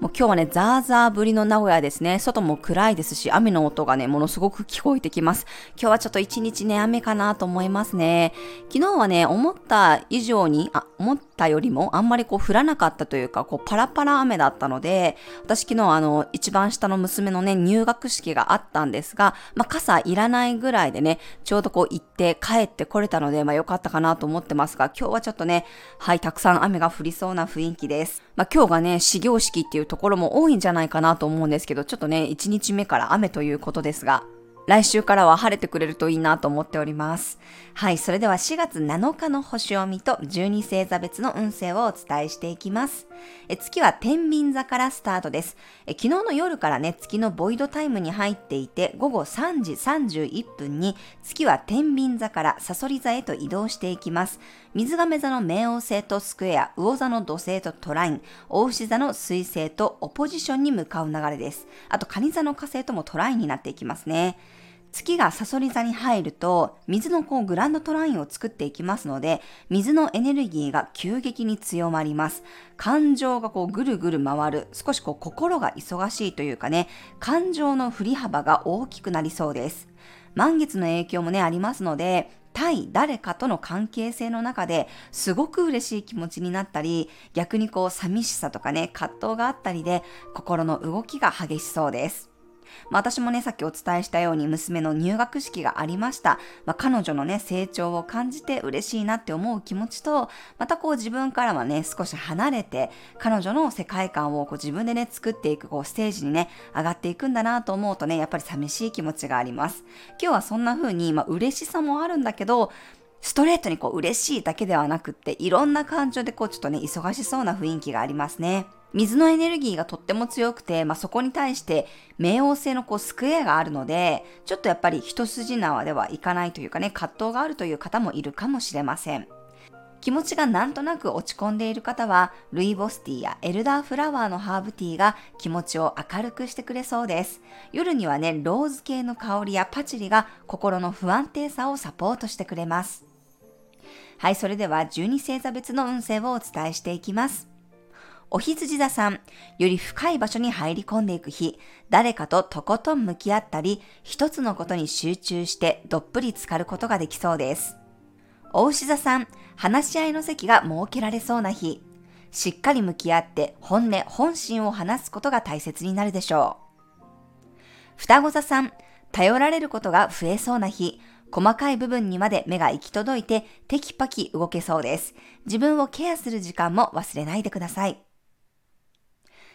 もう今日はね、ザーザー降りの名古屋ですね。外も暗いですし、雨の音がね、ものすごく聞こえてきます。今日はちょっと一日ね、雨かなと思いますね。昨日はね、思った以上に、あ、思ったよりもあんまりこう降らなかったというか、こうパラパラ雨だったので、私昨日あの、一番下の娘のね、入学式があったんですが、まあ傘いらないぐらいでね、ちょうどこう行って帰ってこれたので、まあ良かったかなと思ってますが、今日はちょっとね、はい、たくさん雨が降りそうな雰囲気です。まあ今日がね、始業式っていうところも多いんじゃないかなと思うんですけど、ちょっとね、1日目から雨ということですが、来週からは晴れてくれるといいなと思っております。はい、それでは4月7日の星読みと12星座別の運勢をお伝えしていきます。え月は天秤座からスタートですえ。昨日の夜からね、月のボイドタイムに入っていて、午後3時31分に月は天秤座からサソリ座へと移動していきます。水亀座の冥王星とスクエア、魚座の土星とトライン、大牛座の水星とオポジションに向かう流れです。あと、蟹座の火星ともトラインになっていきますね。月がサソリ座に入ると、水のこうグランドトラインを作っていきますので、水のエネルギーが急激に強まります。感情がこうぐるぐる回る、少しこう心が忙しいというかね、感情の振り幅が大きくなりそうです。満月の影響もね、ありますので、対誰かとの関係性の中ですごく嬉しい気持ちになったり、逆にこう寂しさとかね、葛藤があったりで、心の動きが激しそうです。まあ、私もね、さっきお伝えしたように娘の入学式がありました。まあ、彼女のね、成長を感じて嬉しいなって思う気持ちと、またこう自分からはね、少し離れて、彼女の世界観をこう自分でね、作っていくこうステージにね、上がっていくんだなと思うとね、やっぱり寂しい気持ちがあります。今日はそんな風に、まあ、嬉しさもあるんだけど、ストレートにこう嬉しいだけではなくって、いろんな感情でこうちょっとね、忙しそうな雰囲気がありますね。水のエネルギーがとっても強くて、まあ、そこに対して冥王星のこうスクエアがあるので、ちょっとやっぱり一筋縄ではいかないというかね、葛藤があるという方もいるかもしれません。気持ちがなんとなく落ち込んでいる方は、ルイボスティーやエルダーフラワーのハーブティーが気持ちを明るくしてくれそうです。夜にはね、ローズ系の香りやパチリが心の不安定さをサポートしてくれます。はい、それでは12星座別の運勢をお伝えしていきます。お羊座さん、より深い場所に入り込んでいく日、誰かととことん向き合ったり、一つのことに集中してどっぷり浸かることができそうです。お牛座さん、話し合いの席が設けられそうな日、しっかり向き合って本音、本心を話すことが大切になるでしょう。双子座さん、頼られることが増えそうな日、細かい部分にまで目が行き届いてテキパキ動けそうです。自分をケアする時間も忘れないでください。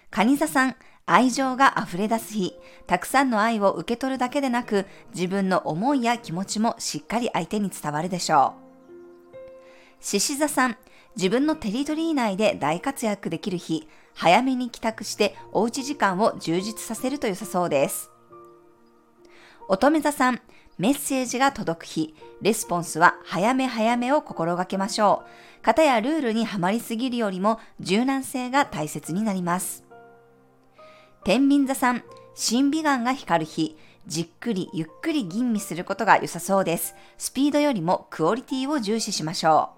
カニ座さん、愛情が溢れ出す日、たくさんの愛を受け取るだけでなく、自分の思いや気持ちもしっかり相手に伝わるでしょう。獅子座さん、自分のテリトリー内で大活躍できる日、早めに帰宅しておうち時間を充実させると良さそうです。乙女座さん、メッセージが届く日、レスポンスは早め早めを心がけましょう。型やルールにはまりすぎるよりも柔軟性が大切になります。天秤座さん、審美眼が光る日、じっくりゆっくり吟味することが良さそうです。スピードよりもクオリティを重視しましょ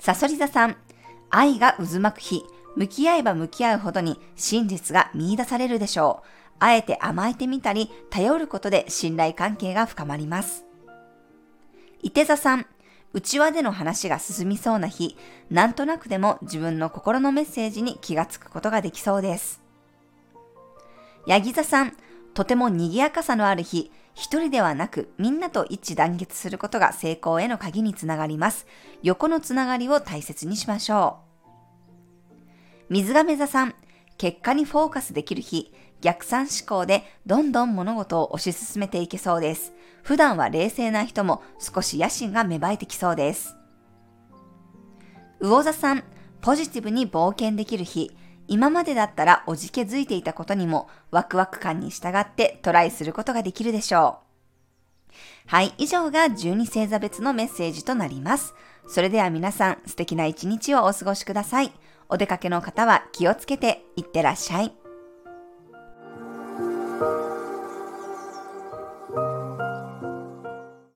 う。サソリ座さん、愛が渦巻く日、向き合えば向き合うほどに真実が見出されるでしょう。あえて甘えてみたり、頼ることで信頼関係が深まります。伊手座さん、内輪での話が進みそうな日、なんとなくでも自分の心のメッセージに気がつくことができそうです。ヤギ座さん、とても賑やかさのある日、一人ではなくみんなと一致団結することが成功への鍵につながります。横のつながりを大切にしましょう。水亀座さん、結果にフォーカスできる日、逆算思考でどんどん物事を推し進めていけそうです。普段は冷静な人も少し野心が芽生えてきそうです。魚座さん、ポジティブに冒険できる日、今までだったらおじけづいていたことにもワクワク感に従ってトライすることができるでしょう。はい、以上が12星座別のメッセージとなります。それでは皆さん素敵な一日をお過ごしください。お出かけの方は気をつけていってらっしゃい。